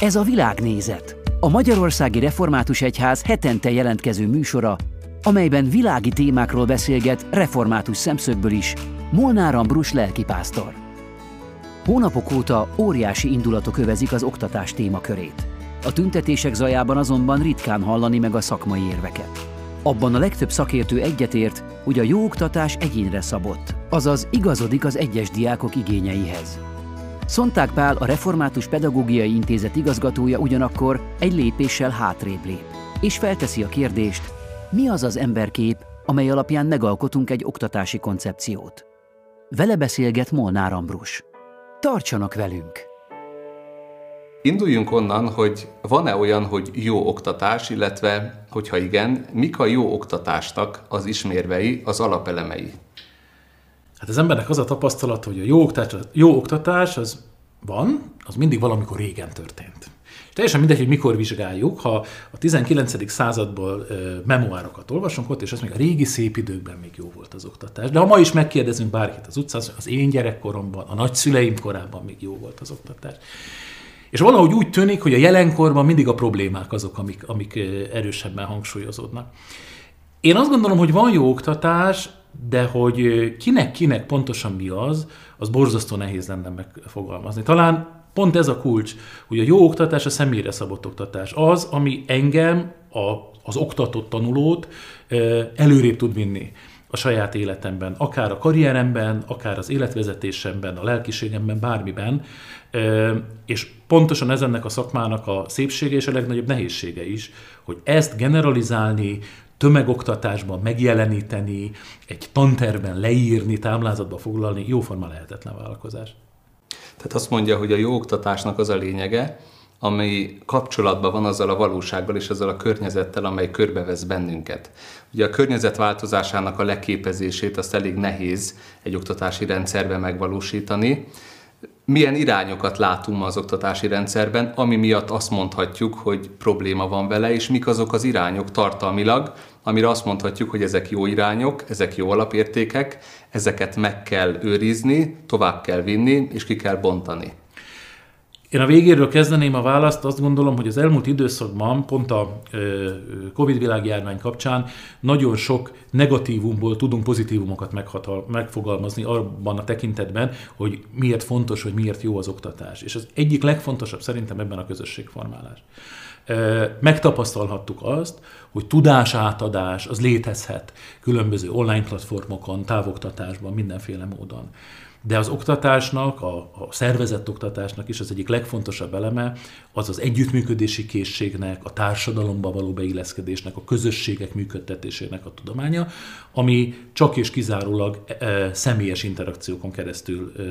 Ez a világnézet, a Magyarországi Református Egyház hetente jelentkező műsora, amelyben világi témákról beszélget református szemszögből is Molnár Ambrus lelkipásztor. Hónapok óta óriási indulatok övezik az oktatás témakörét. A tüntetések zajában azonban ritkán hallani meg a szakmai érveket. Abban a legtöbb szakértő egyetért, hogy a jó oktatás egyénre szabott, azaz igazodik az egyes diákok igényeihez. Szonták Pál, a Református Pedagógiai Intézet igazgatója ugyanakkor egy lépéssel hátrébb lép, és felteszi a kérdést, mi az az emberkép, amely alapján megalkotunk egy oktatási koncepciót. Vele beszélget Molnár Ambrus. Tartsanak velünk! Induljunk onnan, hogy van-e olyan, hogy jó oktatás, illetve, hogyha igen, mik a jó oktatásnak az ismérvei, az alapelemei? Hát az embernek az a tapasztalat, hogy a jó oktatás, jó oktatás az van, az mindig valamikor régen történt. És teljesen mindegy, hogy mikor vizsgáljuk, ha a 19. századból e, memoárokat olvasunk ott, és az még a régi szép időkben még jó volt az oktatás. De ha ma is megkérdezünk bárkit az utcán, az én gyerekkoromban, a nagyszüleim korában még jó volt az oktatás. És valahogy úgy tűnik, hogy a jelenkorban mindig a problémák azok, amik, amik erősebben hangsúlyozódnak. Én azt gondolom, hogy van jó oktatás, de hogy kinek-kinek pontosan mi az, az borzasztó nehéz lenne megfogalmazni. Talán pont ez a kulcs, hogy a jó oktatás a személyre szabott oktatás. Az, ami engem, a, az oktatott tanulót előrébb tud vinni a saját életemben, akár a karrieremben, akár az életvezetésemben, a lelkiségemben, bármiben. És pontosan ez ennek a szakmának a szépsége és a legnagyobb nehézsége is, hogy ezt generalizálni, tömegoktatásban megjeleníteni, egy tanterben leírni, táblázatba foglalni, jóforma lehetetlen vállalkozás. Tehát azt mondja, hogy a jó oktatásnak az a lényege, ami kapcsolatban van azzal a valósággal és azzal a környezettel, amely körbevesz bennünket. Ugye a környezet változásának a leképezését azt elég nehéz egy oktatási rendszerben megvalósítani, milyen irányokat látunk az oktatási rendszerben, ami miatt azt mondhatjuk, hogy probléma van vele, és mik azok az irányok tartalmilag, amire azt mondhatjuk, hogy ezek jó irányok, ezek jó alapértékek, ezeket meg kell őrizni, tovább kell vinni, és ki kell bontani. Én a végéről kezdeném a választ, azt gondolom, hogy az elmúlt időszakban, pont a Covid világjárvány kapcsán nagyon sok negatívumból tudunk pozitívumokat megfogalmazni abban a tekintetben, hogy miért fontos, hogy miért jó az oktatás. És az egyik legfontosabb szerintem ebben a közösségformálás. Megtapasztalhattuk azt, hogy tudásátadás az létezhet különböző online platformokon, távoktatásban, mindenféle módon. De az oktatásnak, a, a szervezett oktatásnak is az egyik legfontosabb eleme az az együttműködési készségnek, a társadalomba való beilleszkedésnek, a közösségek működtetésének a tudománya, ami csak és kizárólag e, személyes interakciókon keresztül e,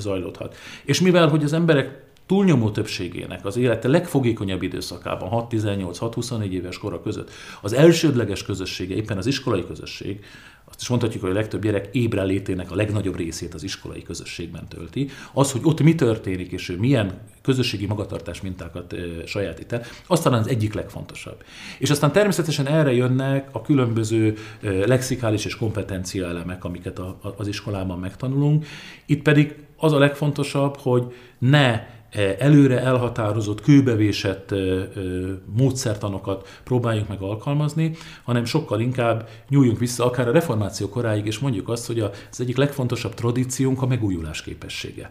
zajlódhat. És mivel, hogy az emberek túlnyomó többségének az élete legfogékonyabb időszakában, 6-18-6-24 éves kora között, az elsődleges közössége éppen az iskolai közösség, azt is mondhatjuk, hogy a legtöbb gyerek ébrelétének a legnagyobb részét az iskolai közösségben tölti. Az, hogy ott mi történik, és ő milyen közösségi magatartás mintákat sajátít el, az talán az egyik legfontosabb. És aztán természetesen erre jönnek a különböző lexikális és kompetencia elemek, amiket a, a, az iskolában megtanulunk. Itt pedig az a legfontosabb, hogy ne előre elhatározott, kőbevésett e, e, módszertanokat próbáljunk meg alkalmazni, hanem sokkal inkább nyúljunk vissza akár a reformáció koráig, és mondjuk azt, hogy az egyik legfontosabb tradíciónk a megújulás képessége.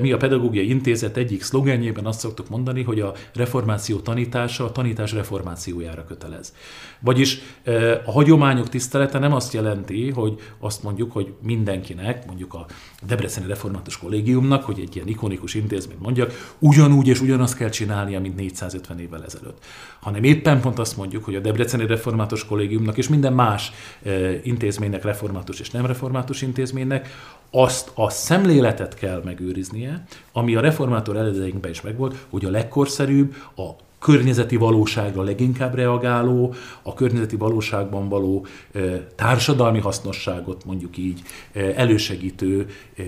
Mi a Pedagógiai Intézet egyik szlogenjében azt szoktuk mondani, hogy a reformáció tanítása a tanítás reformációjára kötelez. Vagyis a hagyományok tisztelete nem azt jelenti, hogy azt mondjuk, hogy mindenkinek, mondjuk a Debreceni Református Kollégiumnak, hogy egy ilyen ikonikus intézmény mondjak, ugyanúgy és ugyanazt kell csinálnia, mint 450 évvel ezelőtt. Hanem éppen pont azt mondjuk, hogy a Debreceni Református Kollégiumnak és minden más intézménynek, református és nem református intézménynek azt a szemléletet kell megőriznie, ami a reformátor eredeteinkben is megvolt, hogy a legkorszerűbb, a környezeti valóságra leginkább reagáló, a környezeti valóságban való társadalmi hasznosságot mondjuk így elősegítő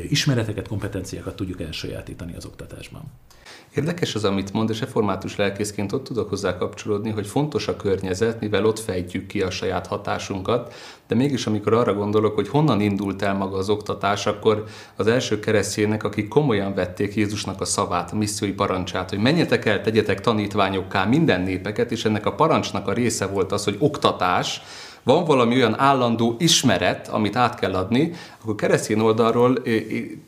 ismereteket, kompetenciákat tudjuk elsajátítani az oktatásban. Érdekes az, amit mond, és református lelkészként ott tudok hozzá kapcsolódni, hogy fontos a környezet, mivel ott fejtjük ki a saját hatásunkat, de mégis amikor arra gondolok, hogy honnan indult el maga az oktatás, akkor az első keresztjének, akik komolyan vették Jézusnak a szavát, a missziói parancsát, hogy menjetek el, tegyetek tanítványokká minden népeket, és ennek a parancsnak a része volt az, hogy oktatás, van valami olyan állandó ismeret, amit át kell adni, akkor keresztény oldalról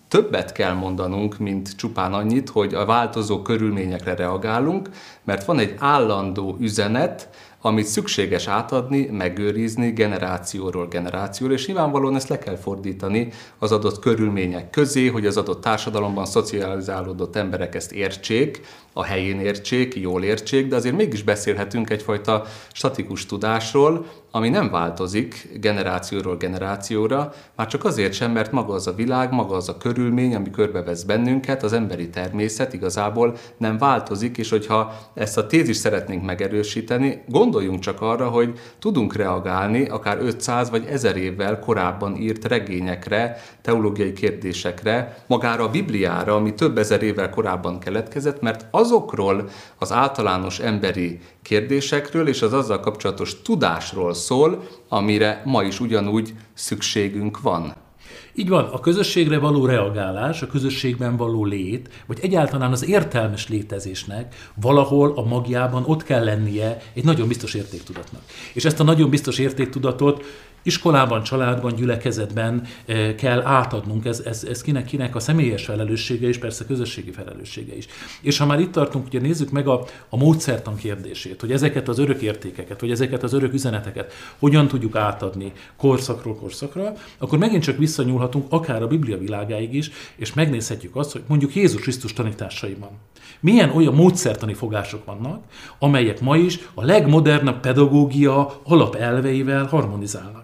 többet kell mondanunk, mint csupán annyit, hogy a változó körülményekre reagálunk, mert van egy állandó üzenet, amit szükséges átadni, megőrizni generációról generációra, és nyilvánvalóan ezt le kell fordítani az adott körülmények közé, hogy az adott társadalomban szocializálódott emberek ezt értsék, a helyén értsék, jól értsék, de azért mégis beszélhetünk egyfajta statikus tudásról, ami nem változik generációról generációra, már csak azért sem, mert maga az a világ, maga az a körülmény, ami körbevesz bennünket, az emberi természet igazából nem változik, és hogyha ezt a tézist szeretnénk megerősíteni, gondoljunk csak arra, hogy tudunk reagálni akár 500 vagy 1000 évvel korábban írt regényekre, teológiai kérdésekre, magára a Bibliára, ami több ezer évvel korábban keletkezett, mert azokról az általános emberi kérdésekről és az azzal kapcsolatos tudásról szól, amire ma is ugyanúgy szükségünk van. Így van, a közösségre való reagálás, a közösségben való lét, vagy egyáltalán az értelmes létezésnek valahol a magjában ott kell lennie egy nagyon biztos értéktudatnak. És ezt a nagyon biztos értéktudatot iskolában, családban, gyülekezetben eh, kell átadnunk, ez, ez, ez kinek, kinek a személyes felelőssége és persze közösségi felelőssége is. És ha már itt tartunk, ugye nézzük meg a, a módszertan kérdését, hogy ezeket az örök értékeket, vagy ezeket az örök üzeneteket hogyan tudjuk átadni korszakról korszakra, akkor megint csak visszanyúlhatunk akár a Biblia világáig is, és megnézhetjük azt, hogy mondjuk Jézus Krisztus tanításaiban milyen olyan módszertani fogások vannak, amelyek ma is a legmodernebb pedagógia alapelveivel harmonizálnak.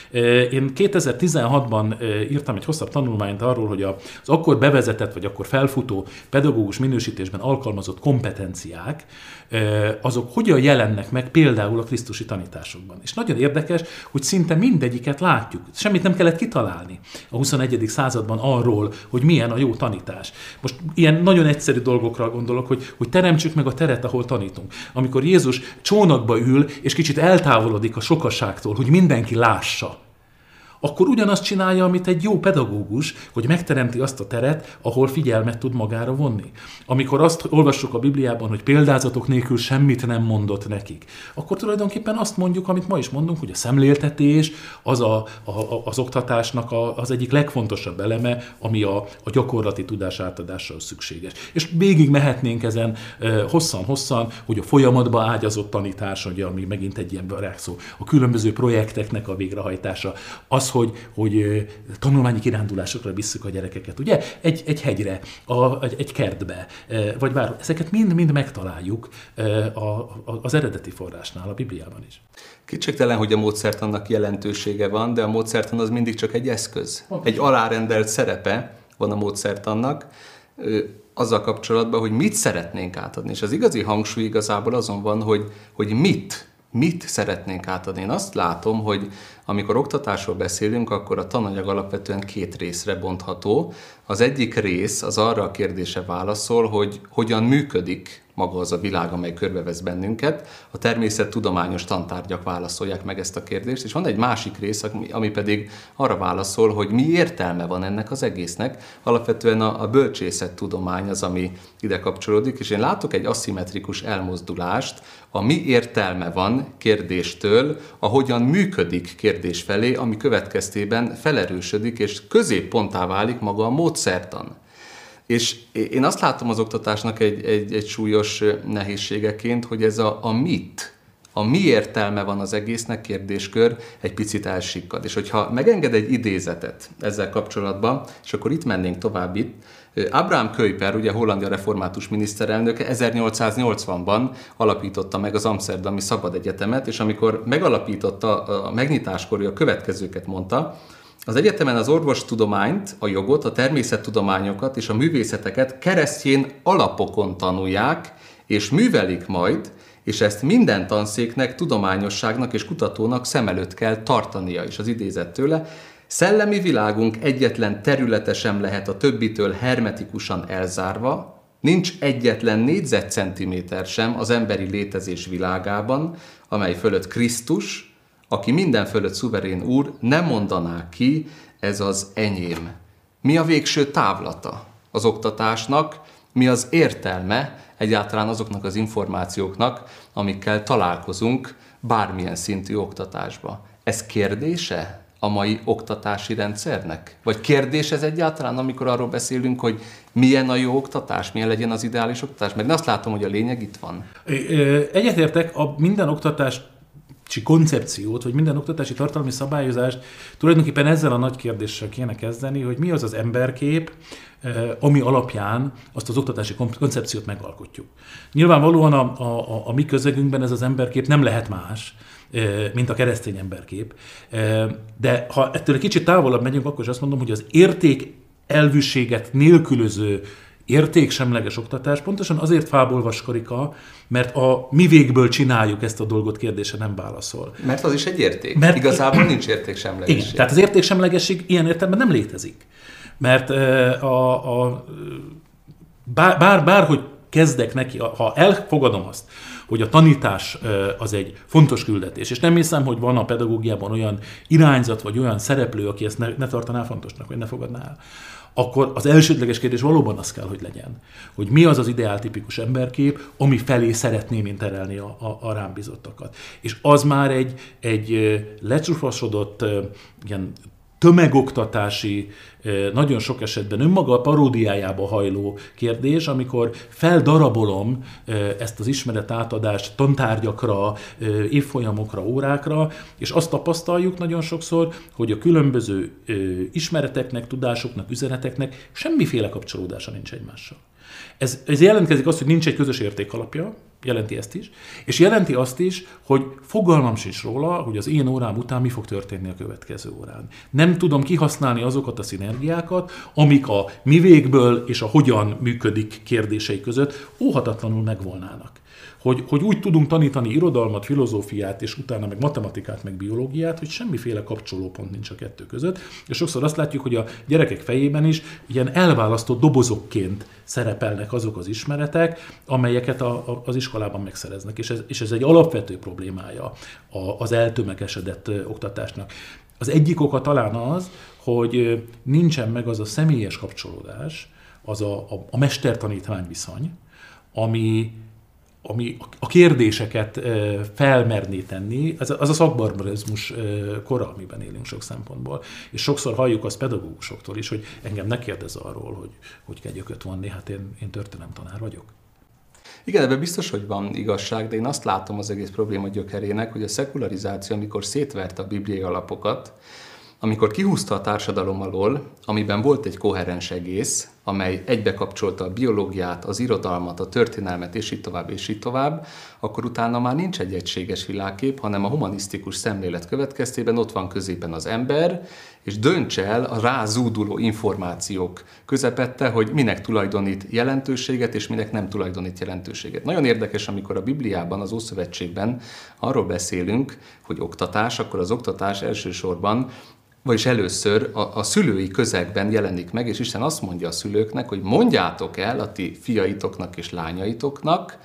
Én 2016-ban írtam egy hosszabb tanulmányt arról, hogy az akkor bevezetett, vagy akkor felfutó pedagógus minősítésben alkalmazott kompetenciák, azok hogyan jelennek meg például a Krisztusi tanításokban. És nagyon érdekes, hogy szinte mindegyiket látjuk. Semmit nem kellett kitalálni a 21. században arról, hogy milyen a jó tanítás. Most ilyen nagyon egyszerű dolgokra gondolok, hogy, hogy teremtsük meg a teret, ahol tanítunk. Amikor Jézus csónakba ül, és kicsit eltávolodik a sokaságtól, hogy mindenki lássa akkor ugyanazt csinálja, amit egy jó pedagógus, hogy megteremti azt a teret, ahol figyelmet tud magára vonni. Amikor azt olvassuk a Bibliában, hogy példázatok nélkül semmit nem mondott nekik, akkor tulajdonképpen azt mondjuk, amit ma is mondunk, hogy a szemléltetés az a, a, az oktatásnak a, az egyik legfontosabb eleme, ami a, a gyakorlati tudás átadással szükséges. És végig mehetnénk ezen hosszan-hosszan, hogy a folyamatba ágyazott tanítás, ugye, ami megint egy ilyen szó, a különböző projekteknek a végrehajtása, az, hogy, hogy tanulmányi kirándulásokra visszük a gyerekeket, ugye? Egy, egy hegyre, a, egy, egy kertbe, vagy bár ezeket mind-mind megtaláljuk a, a, az eredeti forrásnál, a Bibliában is. Kétségtelen, hogy a módszertannak jelentősége van, de a módszertan az mindig csak egy eszköz. Egy alárendelt szerepe van a módszertannak, azzal kapcsolatban, hogy mit szeretnénk átadni. És az igazi hangsúly igazából azon van, hogy, hogy mit mit szeretnénk átadni. Én azt látom, hogy amikor oktatásról beszélünk, akkor a tananyag alapvetően két részre bontható. Az egyik rész az arra a kérdése válaszol, hogy hogyan működik maga az a világ, amely körbevesz bennünket. A természettudományos tantárgyak válaszolják meg ezt a kérdést, és van egy másik rész, ami pedig arra válaszol, hogy mi értelme van ennek az egésznek. Alapvetően a, a bölcsészettudomány az, ami ide kapcsolódik, és én látok egy aszimmetrikus elmozdulást a mi értelme van kérdéstől a hogyan működik kérdés felé, ami következtében felerősödik, és középponttá válik maga a módszertan. És én azt látom az oktatásnak egy, egy, egy súlyos nehézségeként, hogy ez a, a mit, a mi értelme van az egésznek kérdéskör egy picit elsikkad. És hogyha megenged egy idézetet ezzel kapcsolatban, és akkor itt mennénk tovább itt, Abraham Kuyper, ugye Hollandia református miniszterelnöke 1880-ban alapította meg az Amsterdami Szabad Egyetemet, és amikor megalapította a megnyitáskor, a következőket mondta, az egyetemen az orvostudományt, a jogot, a természettudományokat és a művészeteket keresztjén alapokon tanulják, és művelik majd, és ezt minden tanszéknek, tudományosságnak és kutatónak szem előtt kell tartania, és az idézett tőle, Szellemi világunk egyetlen területe sem lehet a többitől hermetikusan elzárva, Nincs egyetlen négyzetcentiméter sem az emberi létezés világában, amely fölött Krisztus, aki minden fölött szuverén úr, nem mondaná ki, ez az enyém. Mi a végső távlata az oktatásnak, mi az értelme egyáltalán azoknak az információknak, amikkel találkozunk bármilyen szintű oktatásba. Ez kérdése a mai oktatási rendszernek? Vagy kérdés ez egyáltalán, amikor arról beszélünk, hogy milyen a jó oktatás, milyen legyen az ideális oktatás? Mert azt látom, hogy a lényeg itt van. Egyetértek, a minden oktatás koncepciót, vagy minden oktatási tartalmi szabályozást tulajdonképpen ezzel a nagy kérdéssel kéne kezdeni, hogy mi az az emberkép, ami alapján azt az oktatási koncepciót megalkotjuk. Nyilvánvalóan a, a, a mi közegünkben ez az emberkép nem lehet más, mint a keresztény emberkép. De ha ettől egy kicsit távolabb megyünk, akkor is azt mondom, hogy az érték elvűséget nélkülöző értéksemleges oktatás pontosan azért fából vaskarika, mert a mi végből csináljuk ezt a dolgot kérdése nem válaszol. Mert az is egy érték. Mert Igazából nincs értéksemlegesség. Igen, tehát az értéksemlegesség ilyen értelemben nem létezik. Mert a, a, bár, bár, bárhogy kezdek neki, ha elfogadom azt, hogy a tanítás az egy fontos küldetés, és nem hiszem, hogy van a pedagógiában olyan irányzat, vagy olyan szereplő, aki ezt ne, ne tartaná fontosnak, vagy ne fogadná el akkor az elsődleges kérdés valóban az kell, hogy legyen, hogy mi az az ideáltipikus emberkép, ami felé szeretném én a, a, a rám bizottakat. És az már egy, egy lecsufasodott, ilyen tömegoktatási, nagyon sok esetben önmaga a paródiájába hajló kérdés, amikor feldarabolom ezt az ismeret átadást tantárgyakra, évfolyamokra, órákra, és azt tapasztaljuk nagyon sokszor, hogy a különböző ismereteknek, tudásoknak, üzeneteknek semmiféle kapcsolódása nincs egymással. Ez, ez jelentkezik azt, hogy nincs egy közös értékalapja, jelenti ezt is, és jelenti azt is, hogy fogalmam sincs róla, hogy az én órám után mi fog történni a következő órán. Nem tudom kihasználni azokat a szinergiákat, amik a mi végből és a hogyan működik kérdései között óhatatlanul megvolnának hogy, hogy úgy tudunk tanítani irodalmat, filozófiát, és utána meg matematikát, meg biológiát, hogy semmiféle kapcsolópont nincs a kettő között. És sokszor azt látjuk, hogy a gyerekek fejében is ilyen elválasztott dobozokként szerepelnek azok az ismeretek, amelyeket a, a, az iskolában megszereznek. És ez, és ez egy alapvető problémája a, az eltömegesedett oktatásnak. Az egyik oka talán az, hogy nincsen meg az a személyes kapcsolódás, az a, a, a mester-tanítvány viszony, ami, ami a kérdéseket felmerné tenni, az a szakbarbarizmus kora, amiben élünk sok szempontból. És sokszor halljuk azt pedagógusoktól is, hogy engem ne kérdez arról, hogy hogy kell gyököt vonni, hát én, én történelemtanár vagyok. Igen, ebben biztos, hogy van igazság, de én azt látom az egész probléma gyökerének, hogy a szekularizáció, amikor szétverte a bibliai alapokat, amikor kihúzta a társadalom alól, amiben volt egy koherens egész, amely egybekapcsolta a biológiát, az irodalmat, a történelmet, és így tovább, és így tovább, akkor utána már nincs egy egységes világkép, hanem a humanisztikus szemlélet következtében ott van középen az ember, és dönts el a rázúduló információk közepette, hogy minek tulajdonít jelentőséget, és minek nem tulajdonít jelentőséget. Nagyon érdekes, amikor a Bibliában, az Ószövetségben arról beszélünk, hogy oktatás, akkor az oktatás elsősorban vagyis először a, a szülői közegben jelenik meg, és Isten azt mondja a szülőknek, hogy mondjátok el a ti fiaitoknak és lányaitoknak,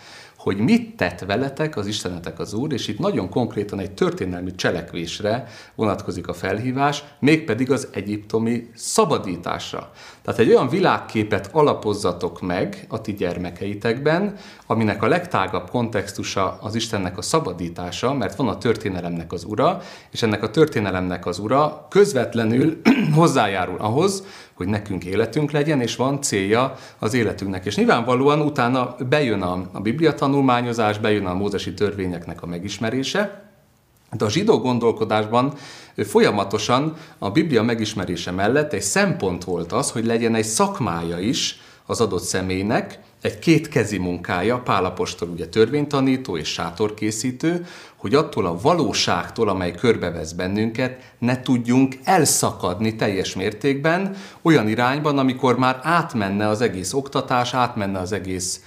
hogy mit tett veletek az Istenetek az Úr, és itt nagyon konkrétan egy történelmi cselekvésre vonatkozik a felhívás, mégpedig az egyiptomi szabadításra. Tehát egy olyan világképet alapozzatok meg a ti gyermekeitekben, aminek a legtágabb kontextusa az Istennek a szabadítása, mert van a történelemnek az ura, és ennek a történelemnek az ura közvetlenül hozzájárul ahhoz, hogy nekünk életünk legyen, és van célja az életünknek. És nyilvánvalóan utána bejön a, a Biblia tanulmányozás, bejön a mózesi törvényeknek a megismerése, de a zsidó gondolkodásban folyamatosan a Biblia megismerése mellett egy szempont volt az, hogy legyen egy szakmája is az adott személynek, egy kétkezi munkája, Pálapostól ugye törvénytanító és sátorkészítő, hogy attól a valóságtól, amely körbevesz bennünket, ne tudjunk elszakadni teljes mértékben olyan irányban, amikor már átmenne az egész oktatás, átmenne az egész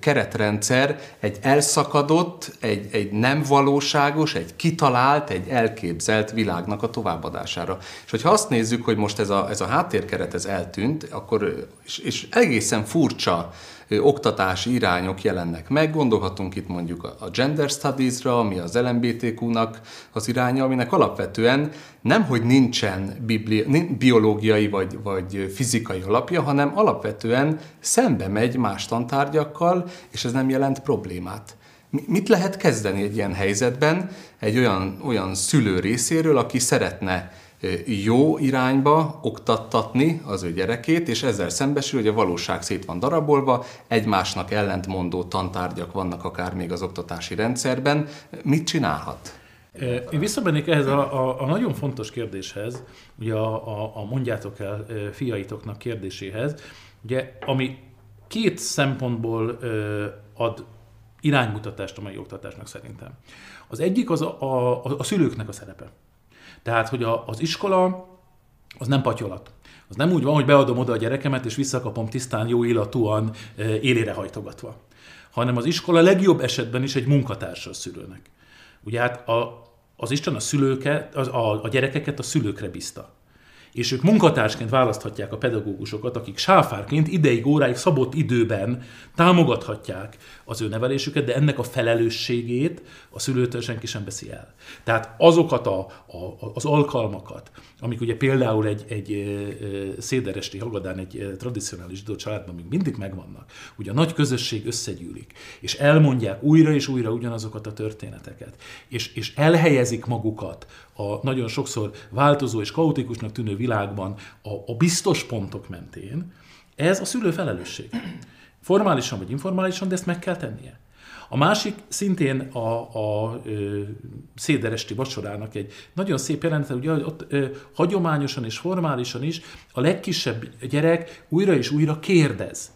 keretrendszer egy elszakadott, egy, egy nem valóságos, egy kitalált, egy elképzelt világnak a továbbadására. És hogyha azt nézzük, hogy most ez a, ez a háttérkeret ez eltűnt, akkor, és, és egészen furcsa oktatási irányok jelennek meg. Gondolhatunk itt mondjuk a gender studies-ra, ami az LMBTQ-nak az iránya, aminek alapvetően nem, hogy nincsen biológiai vagy, vagy fizikai alapja, hanem alapvetően szembe megy más tantárgyakkal, és ez nem jelent problémát. Mit lehet kezdeni egy ilyen helyzetben egy olyan, olyan szülő részéről, aki szeretne jó irányba oktattatni az ő gyerekét, és ezzel szembesül, hogy a valóság szét van darabolva, egymásnak ellentmondó tantárgyak vannak akár még az oktatási rendszerben. Mit csinálhat? Én visszamennék ehhez a, a, a nagyon fontos kérdéshez, ugye a, a, a mondjátok el fiaitoknak kérdéséhez, ugye, ami két szempontból ad iránymutatást a mai oktatásnak szerintem. Az egyik az a, a, a szülőknek a szerepe. Tehát, hogy a, az iskola az nem patyolat. Az nem úgy van, hogy beadom oda a gyerekemet, és visszakapom tisztán, jó illatúan, élére hajtogatva. Hanem az iskola legjobb esetben is egy munkatársa a szülőnek. Ugye hát a, az Isten a szülőket, az, a, a gyerekeket a szülőkre bízta és ők munkatársként választhatják a pedagógusokat, akik sáfárként ideig, óráig szabott időben támogathatják az ő nevelésüket, de ennek a felelősségét a szülőtől senki sem veszi el. Tehát azokat a, a, az alkalmakat, amik ugye például egy, egy széderesti hagadán, egy tradicionális zsidó családban még mindig megvannak, ugye a nagy közösség összegyűlik, és elmondják újra és újra ugyanazokat a történeteket, és, és elhelyezik magukat a nagyon sokszor változó és kaotikusnak tűnő világban a, a biztos pontok mentén, ez a szülő felelősség. Formálisan vagy informálisan, de ezt meg kell tennie. A másik szintén a, a ö, széderesti vacsorának egy nagyon szép jelenete, ugye ott ö, hagyományosan és formálisan is a legkisebb gyerek újra és újra kérdez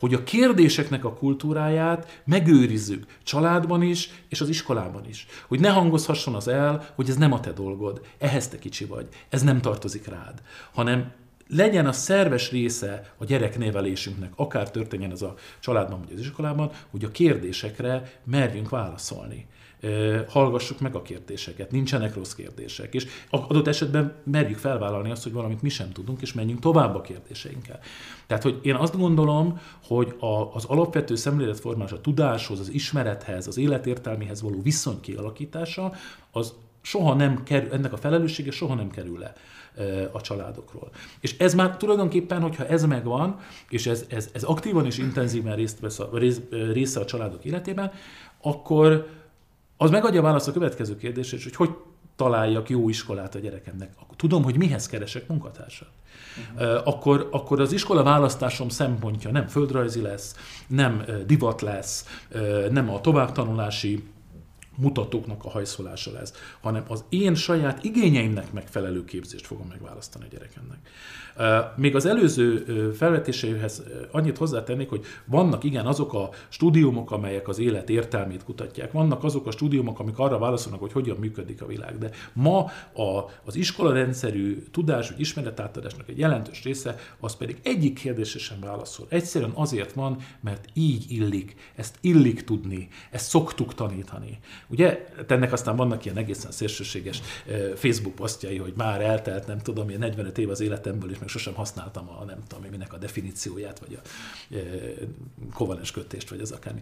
hogy a kérdéseknek a kultúráját megőrizzük családban is, és az iskolában is. Hogy ne hangozhasson az el, hogy ez nem a te dolgod, ehhez te kicsi vagy, ez nem tartozik rád, hanem legyen a szerves része a gyereknévelésünknek, akár történjen ez a családban vagy az iskolában, hogy a kérdésekre merjünk válaszolni hallgassuk meg a kérdéseket, nincsenek rossz kérdések, és adott esetben merjük felvállalni azt, hogy valamit mi sem tudunk, és menjünk tovább a kérdéseinkkel. Tehát, hogy én azt gondolom, hogy a, az alapvető szemléletformás a tudáshoz, az ismerethez, az életértelmihez való viszony kialakítása, az soha nem kerül, ennek a felelőssége soha nem kerül le a családokról. És ez már tulajdonképpen, hogyha ez megvan, és ez, ez, ez aktívan és intenzíven részt vesz a, rész, része a családok életében, akkor, az megadja választ a következő kérdésre, hogy hogy találjak jó iskolát a gyerekemnek. Akkor tudom, hogy mihez keresek munkatársat. Uh-huh. Akkor, akkor az iskola választásom szempontja nem földrajzi lesz, nem divat lesz, nem a továbbtanulási mutatóknak a hajszolása lesz, hanem az én saját igényeimnek megfelelő képzést fogom megválasztani a gyerekemnek. Még az előző felvetéséhez annyit hozzátennék, hogy vannak igen azok a stúdiumok, amelyek az élet értelmét kutatják, vannak azok a stúdiumok, amik arra válaszolnak, hogy hogyan működik a világ. De ma a, az iskola rendszerű tudás, vagy ismeretátadásnak egy jelentős része, az pedig egyik kérdésre sem válaszol. Egyszerűen azért van, mert így illik, ezt illik tudni, ezt szoktuk tanítani. Ugye ennek aztán vannak ilyen egészen szélsőséges Facebook posztjai, hogy már eltelt, nem tudom, ilyen 45 év az életemből, és meg sosem használtam a nem tudom minek a definícióját, vagy a kovalens kötést, vagy az akármi.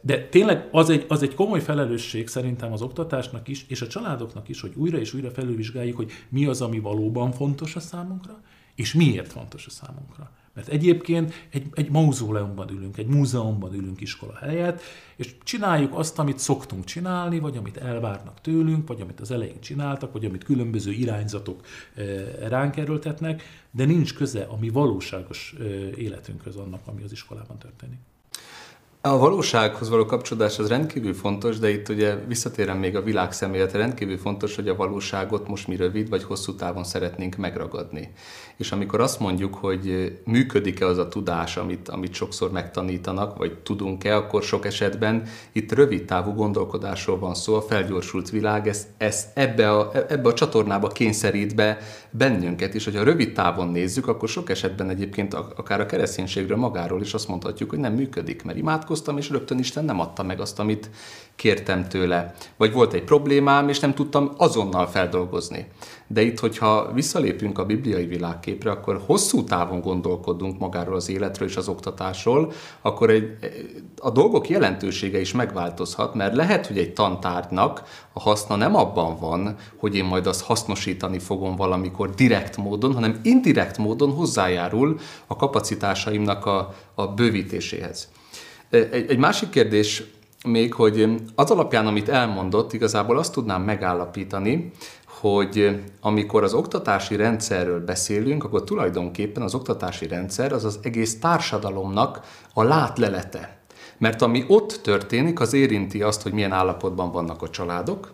De tényleg az egy, az egy komoly felelősség szerintem az oktatásnak is, és a családoknak is, hogy újra és újra felülvizsgáljuk, hogy mi az, ami valóban fontos a számunkra, és miért fontos a számunkra. Mert egyébként egy, egy mauzóleumban ülünk, egy múzeumban ülünk iskola helyett, és csináljuk azt, amit szoktunk csinálni, vagy amit elvárnak tőlünk, vagy amit az elején csináltak, vagy amit különböző irányzatok eh, ránk erőltetnek, de nincs köze a mi valóságos eh, életünkhöz annak, ami az iskolában történik. A valósághoz való kapcsolódás az rendkívül fontos, de itt ugye visszatérem még a világ szemléletre, rendkívül fontos, hogy a valóságot most mi rövid vagy hosszú távon szeretnénk megragadni. És amikor azt mondjuk, hogy működik-e az a tudás, amit, amit sokszor megtanítanak, vagy tudunk-e, akkor sok esetben itt rövid távú gondolkodásról van szó, a felgyorsult világ ezt, ezt ebbe, a, ebbe a csatornába kényszerít be bennünket is. Hogyha rövid távon nézzük, akkor sok esetben egyébként akár a kereszténységről magáról is azt mondhatjuk, hogy nem működik, mert imádkoztam, és rögtön Isten nem adta meg azt, amit kértem tőle. Vagy volt egy problémám, és nem tudtam azonnal feldolgozni. De itt, hogyha visszalépünk a bibliai világképre, akkor hosszú távon gondolkodunk magáról az életről és az oktatásról, akkor egy, a dolgok jelentősége is megváltozhat, mert lehet, hogy egy tantárgynak a haszna nem abban van, hogy én majd azt hasznosítani fogom valamikor direkt módon, hanem indirekt módon hozzájárul a kapacitásaimnak a, a bővítéséhez. Egy, egy másik kérdés még, hogy az alapján, amit elmondott, igazából azt tudnám megállapítani, hogy amikor az oktatási rendszerről beszélünk, akkor tulajdonképpen az oktatási rendszer az az egész társadalomnak a látlelete. Mert ami ott történik, az érinti azt, hogy milyen állapotban vannak a családok,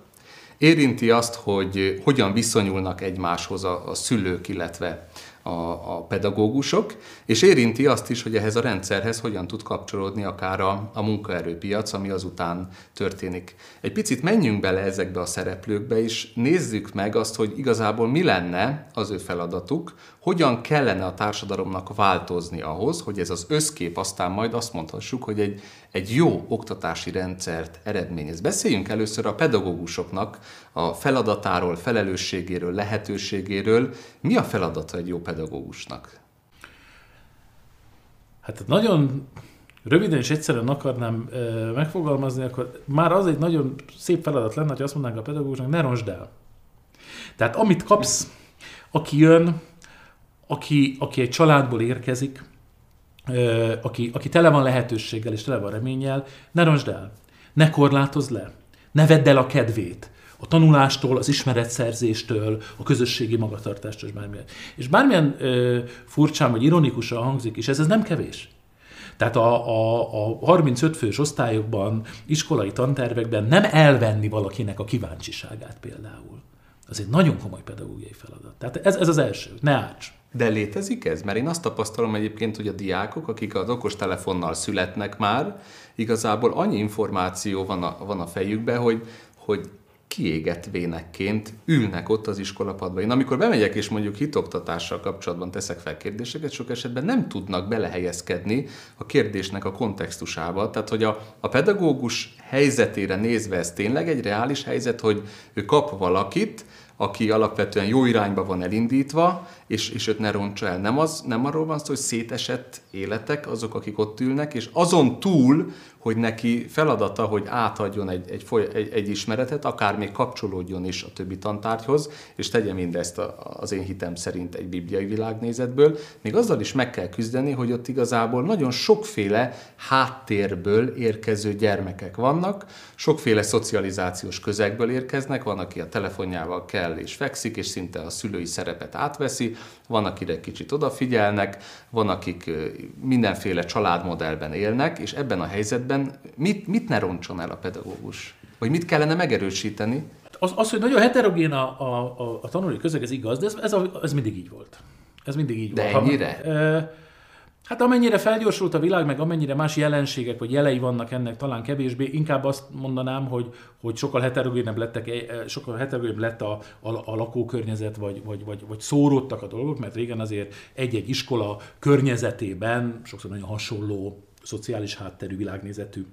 érinti azt, hogy hogyan viszonyulnak egymáshoz a, a szülők, illetve a, a pedagógusok, és érinti azt is, hogy ehhez a rendszerhez hogyan tud kapcsolódni akár a, a munkaerőpiac, ami azután történik. Egy picit menjünk bele ezekbe a szereplőkbe, és nézzük meg azt, hogy igazából mi lenne az ő feladatuk, hogyan kellene a társadalomnak változni ahhoz, hogy ez az összkép aztán majd azt mondhassuk, hogy egy, egy jó oktatási rendszert eredményez. Beszéljünk először a pedagógusoknak a feladatáról, felelősségéről, lehetőségéről. Mi a feladata egy jó pedagógusnak? Hát nagyon röviden és egyszerűen akarnám e, megfogalmazni, akkor már az egy nagyon szép feladat lenne, hogy azt mondanánk a pedagógusnak, ne ronsd el. Tehát amit kapsz, aki jön, aki, aki egy családból érkezik, aki, aki tele van lehetőséggel és tele van reménnyel, ne ronsd el, ne korlátozz le, ne vedd el a kedvét a tanulástól, az ismeretszerzéstől, a közösségi magatartástól, és bármilyen. És bármilyen ö, furcsán vagy ironikusan hangzik is, ez, ez nem kevés. Tehát a, a, a 35 fős osztályokban, iskolai tantervekben nem elvenni valakinek a kíváncsiságát például. Az egy nagyon komoly pedagógiai feladat. Tehát ez, ez az első, ne árts. De létezik ez? Mert én azt tapasztalom egyébként, hogy a diákok, akik az okostelefonnal születnek már, igazából annyi információ van a, van a fejükben, hogy, hogy kiégett vénekként ülnek ott az iskolapadban. Én amikor bemegyek és mondjuk hitoktatással kapcsolatban teszek fel kérdéseket, sok esetben nem tudnak belehelyezkedni a kérdésnek a kontextusába. Tehát, hogy a, a pedagógus helyzetére nézve ez tényleg egy reális helyzet, hogy ő kap valakit, aki alapvetően jó irányba van elindítva, és, és őt ne roncsa el. Nem, az, nem arról van szó, hogy szétesett életek azok, akik ott ülnek, és azon túl, hogy neki feladata, hogy átadjon egy, egy, egy, egy ismeretet, akár még kapcsolódjon is a többi tantárgyhoz, és tegye mindezt a, az én hitem szerint egy bibliai világnézetből, még azzal is meg kell küzdeni, hogy ott igazából nagyon sokféle háttérből érkező gyermekek vannak, sokféle szocializációs közegből érkeznek, van, aki a telefonjával kell és fekszik, és szinte a szülői szerepet átveszi, van, akire kicsit odafigyelnek, van, akik mindenféle családmodellben élnek, és ebben a helyzetben mit, mit ne roncson el a pedagógus? Vagy mit kellene megerősíteni? Az, az hogy nagyon heterogén a, a, a, a tanulói közeg, ez igaz, de ez, ez, a, ez mindig így volt. Ez mindig így de volt. De ennyire? Ha, Hát amennyire felgyorsult a világ, meg amennyire más jelenségek vagy jelei vannak ennek, talán kevésbé, inkább azt mondanám, hogy, hogy sokkal heterogénebb lettek, eh, sokkal heterogénebb lett a, a, a lakókörnyezet, vagy, vagy, vagy, vagy szóródtak a dolgok, mert régen azért egy-egy iskola környezetében sokszor nagyon hasonló szociális hátterű, világnézetű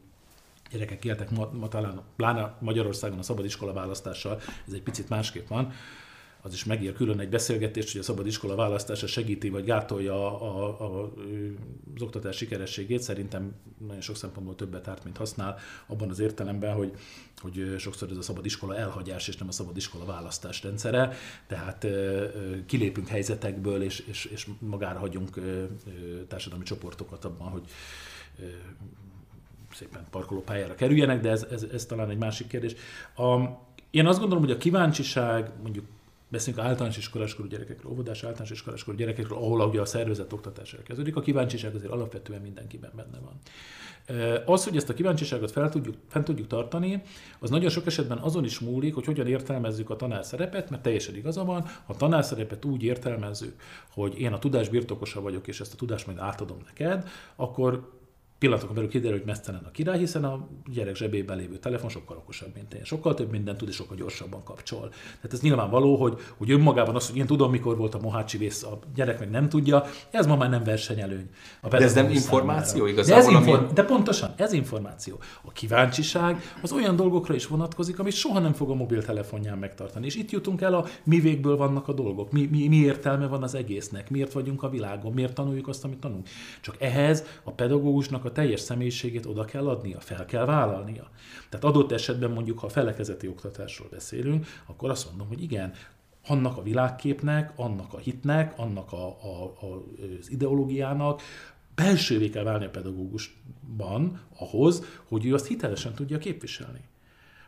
gyerekek éltek ma, ma talán, pláne Magyarországon a szabad iskola választással, ez egy picit másképp van az is megér külön egy beszélgetést, hogy a szabad iskola választása segíti vagy gátolja a, a, a, az oktatás sikerességét. Szerintem nagyon sok szempontból többet árt, mint használ, abban az értelemben, hogy, hogy sokszor ez a szabad iskola elhagyás és nem a szabad iskola választás rendszere, tehát kilépünk helyzetekből, és, és, és magára hagyunk társadalmi csoportokat abban, hogy szépen parkolópályára kerüljenek, de ez, ez, ez talán egy másik kérdés. A, én azt gondolom, hogy a kíváncsiság, mondjuk beszélünk általános iskoláskorú gyerekekről, óvodás általános iskoláskorú gyerekekről, ahol ugye a szervezet oktatás elkezdődik, a kíváncsiság azért alapvetően mindenkiben benne van. Az, hogy ezt a kíváncsiságot fel tudjuk, fent tudjuk tartani, az nagyon sok esetben azon is múlik, hogy hogyan értelmezzük a tanár szerepet, mert teljesen igaza van, ha a tanár szerepet úgy értelmezzük, hogy én a tudás birtokosa vagyok, és ezt a tudást majd átadom neked, akkor pillanatokon belül kiderül, hogy mesztelen a király, hiszen a gyerek zsebében lévő telefon sokkal okosabb, mint én. Sokkal több mindent tud, és sokkal gyorsabban kapcsol. Tehát ez nyilvánvaló, hogy, hogy önmagában az, hogy én tudom, mikor volt a mohácsi vész, a gyerek meg nem tudja, ez ma már nem versenyelőny. A de ez nem információ igazából? De, ez inform- ami... de pontosan, ez információ. A kíváncsiság az olyan dolgokra is vonatkozik, amit soha nem fog a mobiltelefonján megtartani. És itt jutunk el a mi végből vannak a dolgok, mi, mi, mi értelme van az egésznek, miért vagyunk a világon, miért tanuljuk azt, amit tanulunk. Csak ehhez a pedagógusnak a teljes személyiségét oda kell adnia, fel kell vállalnia. Tehát adott esetben mondjuk, ha felekezeti oktatásról beszélünk, akkor azt mondom, hogy igen, annak a világképnek, annak a hitnek, annak a, a, a, az ideológiának belsővé kell válni a pedagógusban ahhoz, hogy ő azt hitelesen tudja képviselni.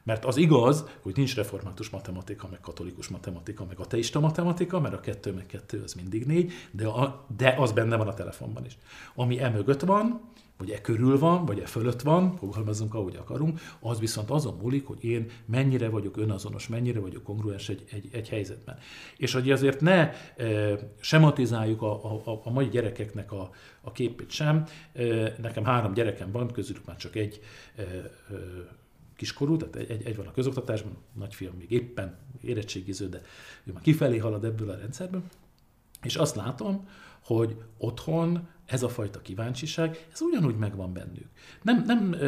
Mert az igaz, hogy nincs református matematika, meg katolikus matematika, meg ateista matematika, mert a kettő meg kettő az mindig négy, de, a, de az benne van a telefonban is. Ami emögött van, vagy e körül van, vagy e fölött van, fogalmazunk, ahogy akarunk, az viszont azon múlik, hogy én mennyire vagyok önazonos, mennyire vagyok kongruens egy, egy, egy helyzetben. És hogy azért ne e, sematizáljuk a, a, a mai gyerekeknek a, a képét sem. E, nekem három gyerekem van, közülük már csak egy e, e, kiskorú, tehát egy, egy, egy van a közoktatásban, nagyfiam még éppen érettségiző, de ő már kifelé halad ebből a rendszerből, és azt látom, hogy otthon ez a fajta kíváncsiság, ez ugyanúgy megvan bennük. Nem, nem ö,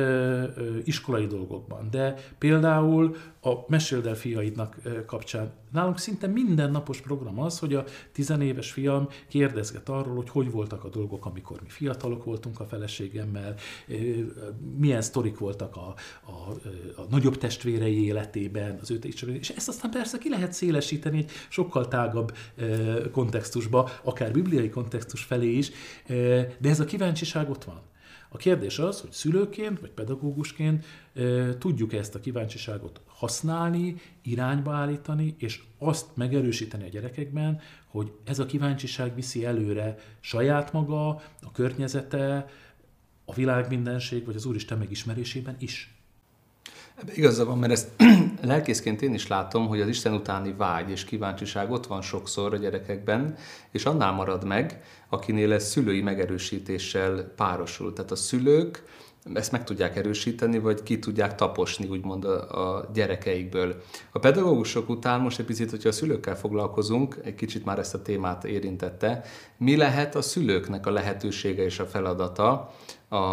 ö, iskolai dolgokban, de például a Meséld el fiaidnak kapcsán nálunk szinte mindennapos program az, hogy a tizenéves fiam kérdezget arról, hogy hogy voltak a dolgok, amikor mi fiatalok voltunk a feleségemmel, milyen sztorik voltak a, a, a nagyobb testvérei életében, az ő és ezt aztán persze ki lehet szélesíteni egy sokkal tágabb kontextusba, akár bibliai kontextus felé is, de ez a kíváncsiság ott van. A kérdés az, hogy szülőként vagy pedagógusként tudjuk ezt a kíváncsiságot használni, irányba állítani, és azt megerősíteni a gyerekekben, hogy ez a kíváncsiság viszi előre saját maga, a környezete, a világ mindenség, vagy az Úristen megismerésében is. Ebben igaza van, mert ezt lelkészként én is látom, hogy az Isten utáni vágy és kíváncsiság ott van sokszor a gyerekekben, és annál marad meg, akinél ez szülői megerősítéssel párosul. Tehát a szülők ezt meg tudják erősíteni, vagy ki tudják taposni, úgymond a, a gyerekeikből. A pedagógusok után most egy picit, hogyha a szülőkkel foglalkozunk, egy kicsit már ezt a témát érintette, mi lehet a szülőknek a lehetősége és a feladata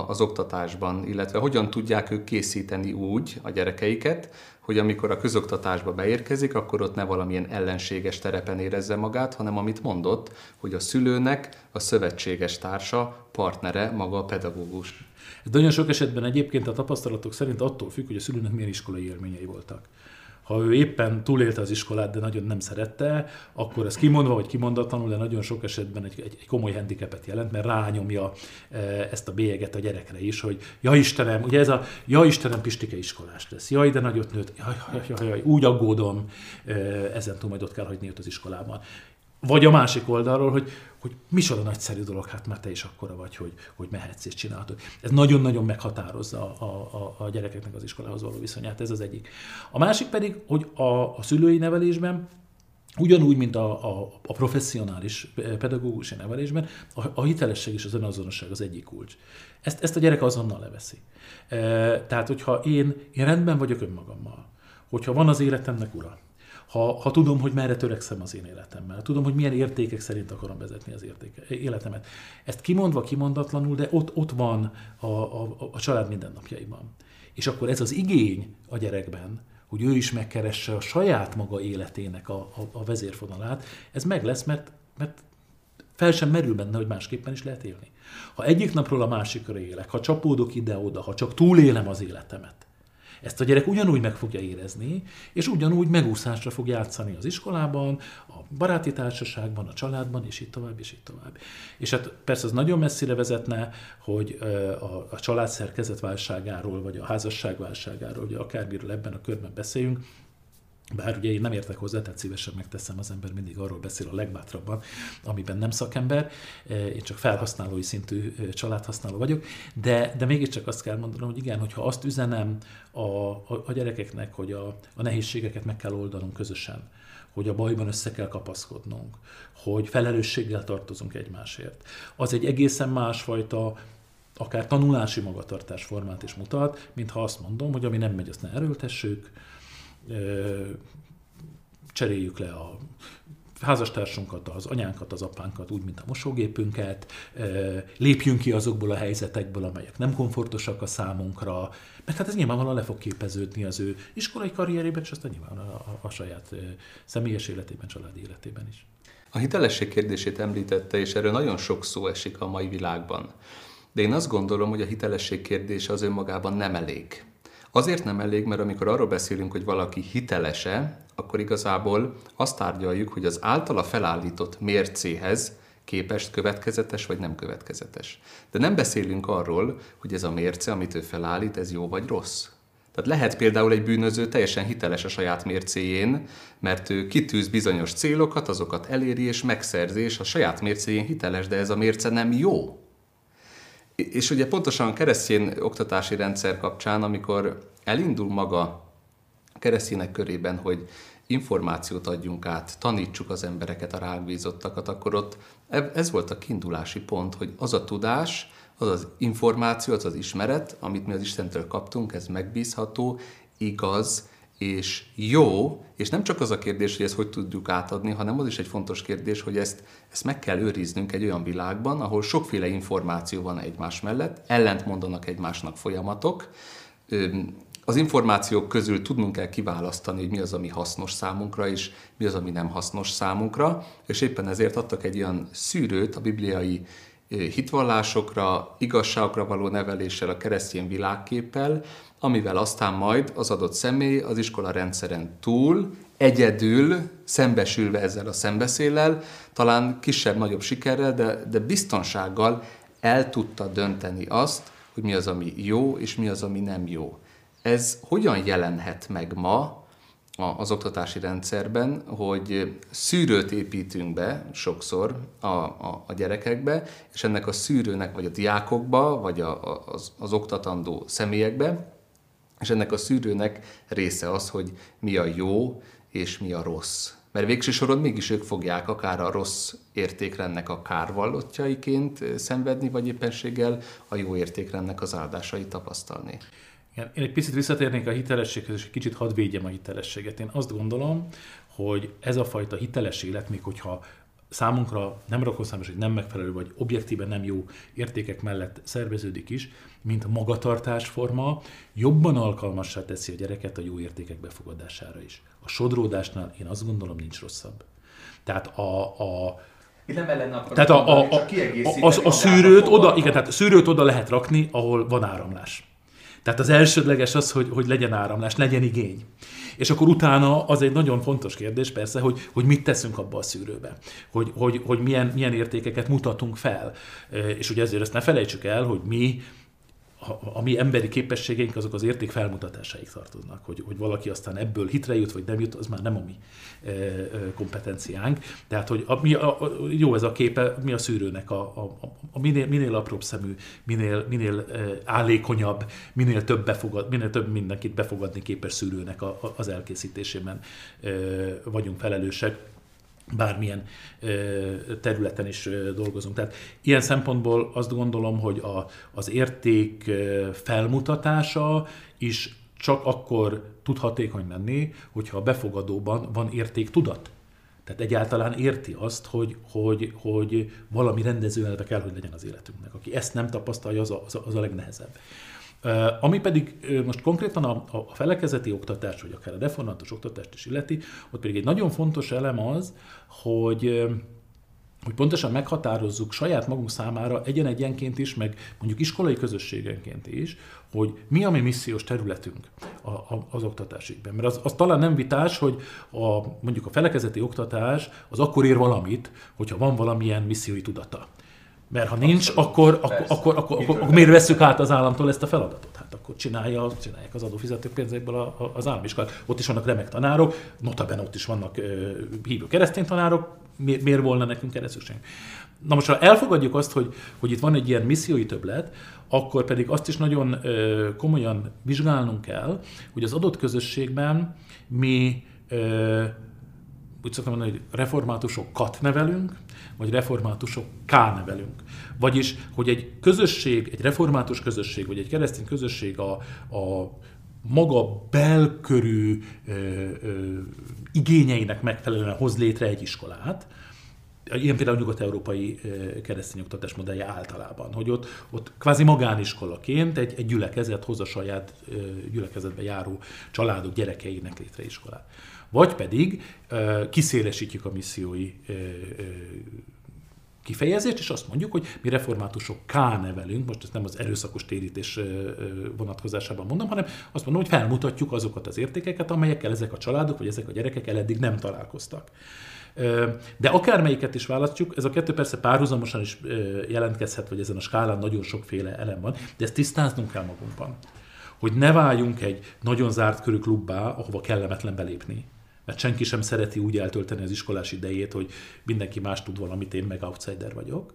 az oktatásban, illetve hogyan tudják ők készíteni úgy a gyerekeiket, hogy amikor a közoktatásba beérkezik, akkor ott ne valamilyen ellenséges terepen érezze magát, hanem amit mondott, hogy a szülőnek a szövetséges társa, partnere maga a pedagógus. Ez nagyon sok esetben egyébként a tapasztalatok szerint attól függ, hogy a szülőnek milyen iskolai élményei voltak ha ő éppen túlélte az iskolát, de nagyon nem szerette, akkor ez kimondva vagy kimondatlanul, de nagyon sok esetben egy, egy, komoly handicapet jelent, mert rányomja e, ezt a bélyeget a gyerekre is, hogy ja Istenem, ugye ez a ja Istenem Pistike iskolás lesz, jaj, de nagyot nőtt, jaj, jaj, jaj, jaj úgy aggódom, e, ezen túl majd ott kell hagyni őt az iskolában. Vagy a másik oldalról, hogy, hogy micsoda nagyszerű dolog, hát már te is akkora vagy, hogy, hogy mehetsz és csinálod. Ez nagyon-nagyon meghatározza a, a, a gyerekeknek az iskolához való viszonyát, ez az egyik. A másik pedig, hogy a, a szülői nevelésben Ugyanúgy, mint a, a, a professzionális pedagógusi nevelésben, a, a hitelesség és az önazonosság az egyik kulcs. Ezt, ezt a gyerek azonnal leveszi. E, tehát, hogyha én, én rendben vagyok önmagammal, hogyha van az életemnek ura, ha, ha tudom, hogy merre törekszem az én életemmel, tudom, hogy milyen értékek szerint akarom vezetni az értéke, életemet. Ezt kimondva, kimondatlanul, de ott, ott van a, a, a család mindennapjaiban. És akkor ez az igény a gyerekben, hogy ő is megkeresse a saját maga életének a, a, a vezérfonalát, ez meg lesz, mert, mert fel sem merül benne, hogy másképpen is lehet élni. Ha egyik napról a másikra élek, ha csapódok ide-oda, ha csak túlélem az életemet, ezt a gyerek ugyanúgy meg fogja érezni, és ugyanúgy megúszásra fog játszani az iskolában, a baráti társaságban, a családban, és így tovább, és így tovább. És hát persze az nagyon messzire vezetne, hogy a, a család szerkezetválságáról, vagy a házasságválságáról, vagy akármiről ebben a körben beszéljünk, bár ugye én nem értek hozzá, tehát szívesen megteszem, az ember mindig arról beszél a legbátrabban, amiben nem szakember, én csak felhasználói szintű családhasználó vagyok, de, de mégiscsak azt kell mondanom, hogy igen, hogyha azt üzenem a, a, a gyerekeknek, hogy a, a nehézségeket meg kell oldanunk közösen, hogy a bajban össze kell kapaszkodnunk, hogy felelősséggel tartozunk egymásért. Az egy egészen másfajta akár tanulási magatartás formát is mutat, mintha azt mondom, hogy ami nem megy, azt ne erőltessük, cseréljük le a házastársunkat, az anyánkat, az apánkat, úgy, mint a mosógépünket, lépjünk ki azokból a helyzetekből, amelyek nem komfortosak a számunkra, mert hát ez nyilvánvalóan le fog képeződni az ő iskolai karrierében, és aztán nyilván a, a, a saját személyes életében, családi életében is. A hitelesség kérdését említette, és erről nagyon sok szó esik a mai világban. De én azt gondolom, hogy a hitelesség kérdése az önmagában nem elég. Azért nem elég, mert amikor arról beszélünk, hogy valaki hitelese, akkor igazából azt tárgyaljuk, hogy az általa felállított mércéhez képest következetes vagy nem következetes. De nem beszélünk arról, hogy ez a mérce, amit ő felállít, ez jó vagy rossz. Tehát lehet például egy bűnöző teljesen hiteles a saját mércéjén, mert ő kitűz bizonyos célokat, azokat eléri és megszerzi, és a saját mércéjén hiteles, de ez a mérce nem jó. És ugye pontosan keresztény oktatási rendszer kapcsán, amikor elindul maga a keresztények körében, hogy információt adjunk át, tanítsuk az embereket, a rágbízottakat, akkor ott ez volt a kiindulási pont, hogy az a tudás, az az információ, az az ismeret, amit mi az Istentől kaptunk, ez megbízható, igaz, és jó, és nem csak az a kérdés, hogy ezt hogy tudjuk átadni, hanem az is egy fontos kérdés, hogy ezt, ezt meg kell őriznünk egy olyan világban, ahol sokféle információ van egymás mellett, ellent mondanak egymásnak folyamatok, az információk közül tudnunk kell kiválasztani, hogy mi az, ami hasznos számunkra, és mi az, ami nem hasznos számunkra, és éppen ezért adtak egy olyan szűrőt a bibliai hitvallásokra, igazságokra való neveléssel, a keresztény világképpel, amivel aztán majd az adott személy az iskola rendszeren túl, egyedül, szembesülve ezzel a szembeszéllel, talán kisebb-nagyobb sikerrel, de, de biztonsággal el tudta dönteni azt, hogy mi az, ami jó, és mi az, ami nem jó. Ez hogyan jelenhet meg ma az oktatási rendszerben, hogy szűrőt építünk be sokszor a, a, a gyerekekbe, és ennek a szűrőnek vagy a diákokba, vagy a, az, az oktatandó személyekbe, és ennek a szűrőnek része az, hogy mi a jó és mi a rossz. Mert végső soron mégis ők fogják akár a rossz értékrendnek a kárvallottjaiként szenvedni, vagy éppenséggel a jó értékrendnek az áldásait tapasztalni. Igen, én egy picit visszatérnék a hitelességhez, és egy kicsit hadd védjem a hitelességet. Én azt gondolom, hogy ez a fajta hiteles élet, még hogyha számunkra nem rakoszámos, hogy nem megfelelő, vagy objektíven nem jó értékek mellett szerveződik is, mint magatartásforma, jobban alkalmassá teszi a gyereket a jó értékek befogadására is. A sodródásnál én azt gondolom nincs rosszabb. Tehát a, a nem ellen tehát a, a, a, a, a, a szűrőt oda, igen, tehát a szűrőt oda lehet rakni, ahol van áramlás. Tehát az elsődleges az, hogy, hogy legyen áramlás, legyen igény. És akkor utána az egy nagyon fontos kérdés persze, hogy, hogy mit teszünk abba a szűrőbe, hogy, hogy, hogy milyen, milyen értékeket mutatunk fel. És ugye ezért ezt ne felejtsük el, hogy mi a mi emberi képességeink azok az érték felmutatásaik tartoznak, hogy, hogy valaki aztán ebből hitre jut, vagy nem jut, az már nem a mi e, e, kompetenciánk. Tehát, hogy a, mi a, jó ez a képe, mi a szűrőnek a, a, a minél, minél apróbb szemű, minél, minél e, állékonyabb, minél több, befogad, minél több mindenkit befogadni képes szűrőnek a, a, az elkészítésében vagyunk felelősek bármilyen területen is dolgozunk. Tehát ilyen szempontból azt gondolom, hogy a, az érték felmutatása is csak akkor tud hatékony lenni, hogyha a befogadóban van értéktudat. Tehát egyáltalán érti azt, hogy, hogy, hogy valami rendezőelve kell, hogy legyen az életünknek. Aki ezt nem tapasztalja, az a, az a, az a legnehezebb. Ami pedig most konkrétan a, a felekezeti oktatás, vagy akár a deformátus oktatást is illeti, ott pedig egy nagyon fontos elem az, hogy hogy pontosan meghatározzuk saját magunk számára egyen-egyenként is, meg mondjuk iskolai közösségenként is, hogy mi a mi missziós területünk a, a, az oktatásügyben. Mert az, az talán nem vitás, hogy a, mondjuk a felekezeti oktatás az akkor ér valamit, hogyha van valamilyen missziói tudata. Mert ha nincs, akkor, akkor, akkor, akkor, akkor, akkor miért veszük át az államtól ezt a feladatot? Hát akkor csinálja, csinálják az adófizetők pénzekből a, a, az államiskolát. Ott is vannak remek tanárok, notabene ott is vannak uh, hívő keresztény tanárok, miért, miért volna nekünk erre? Na most, ha elfogadjuk azt, hogy, hogy itt van egy ilyen missziói többlet, akkor pedig azt is nagyon uh, komolyan vizsgálnunk kell, hogy az adott közösségben mi uh, úgy szoktam mondani, hogy reformátusokat nevelünk, vagy reformátusokká nevelünk. Vagyis, hogy egy közösség, egy református közösség, vagy egy keresztény közösség a, a maga belkörű ö, ö, igényeinek megfelelően hoz létre egy iskolát, ilyen például a nyugat-európai keresztény oktatás modellje általában, hogy ott, ott kvázi magániskolaként egy, egy gyülekezet hoz a saját gyülekezetbe járó családok gyerekeinek létre iskolát. Vagy pedig kiszélesítjük a missziói kifejezést, és azt mondjuk, hogy mi reformátusok K nevelünk, most ezt nem az erőszakos térítés vonatkozásában mondom, hanem azt mondom, hogy felmutatjuk azokat az értékeket, amelyekkel ezek a családok, vagy ezek a gyerekek eddig nem találkoztak. De akármelyiket is választjuk, ez a kettő persze párhuzamosan is jelentkezhet, vagy ezen a skálán nagyon sokféle elem van, de ezt tisztáznunk kell magunkban. Hogy ne váljunk egy nagyon zárt körű klubbá, ahova kellemetlen belépni mert senki sem szereti úgy eltölteni az iskolás idejét, hogy mindenki más tud valamit, én meg outsider vagyok.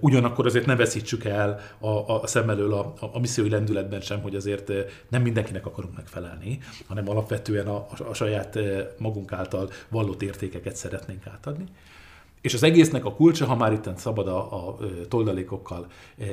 Ugyanakkor azért ne veszítsük el a, a szem elől a, a missziói lendületben sem, hogy azért nem mindenkinek akarunk megfelelni, hanem alapvetően a, a saját magunk által vallott értékeket szeretnénk átadni. És az egésznek a kulcsa, ha már itt szabad a, a toldalékokkal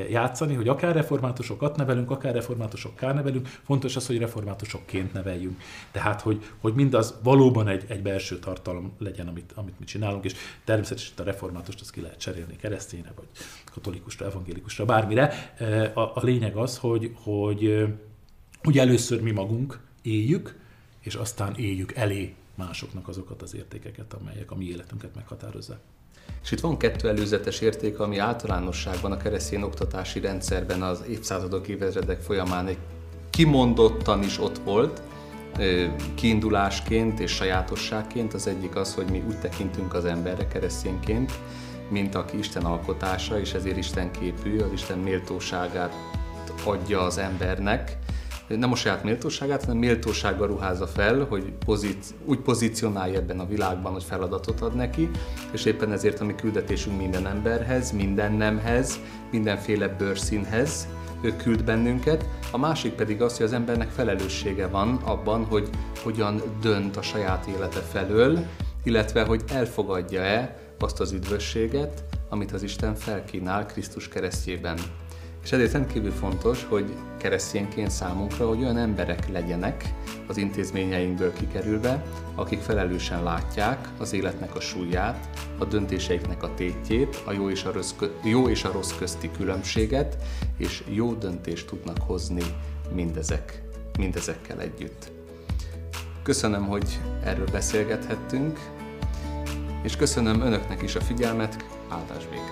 játszani, hogy akár reformátusokat nevelünk, akár reformátusokká nevelünk, fontos az, hogy reformátusokként neveljünk. Tehát, hogy, hogy mindaz valóban egy, egy belső tartalom legyen, amit, amit mi csinálunk, és természetesen a reformátust azt ki lehet cserélni keresztényre, vagy katolikusra, evangélikusra, bármire. A, a lényeg az, hogy, hogy, hogy először mi magunk éljük, és aztán éljük elé másoknak azokat az értékeket, amelyek a mi életünket meghatározzák. És itt van kettő előzetes érték, ami általánosságban a keresztény oktatási rendszerben az évszázadok, évezredek folyamán egy kimondottan is ott volt, kiindulásként és sajátosságként. Az egyik az, hogy mi úgy tekintünk az emberre keresztényként, mint aki Isten alkotása, és ezért Isten képű, az Isten méltóságát adja az embernek, nem a saját méltóságát, hanem méltósággal ruházza fel, hogy pozíci- úgy pozícionálja ebben a világban, hogy feladatot ad neki, és éppen ezért a mi küldetésünk minden emberhez, minden nemhez, mindenféle bőrszínhez, ő küld bennünket, a másik pedig az, hogy az embernek felelőssége van abban, hogy hogyan dönt a saját élete felől, illetve hogy elfogadja-e azt az üdvösséget, amit az Isten felkínál Krisztus keresztjében. És ezért rendkívül fontos, hogy keresztényként számunkra, hogy olyan emberek legyenek az intézményeinkből kikerülve, akik felelősen látják az életnek a súlyát, a döntéseiknek a tétjét, a jó és a rossz, jó és a rossz közti különbséget, és jó döntést tudnak hozni mindezek, mindezekkel együtt. Köszönöm, hogy erről beszélgethettünk, és köszönöm önöknek is a figyelmet, áldás békesség!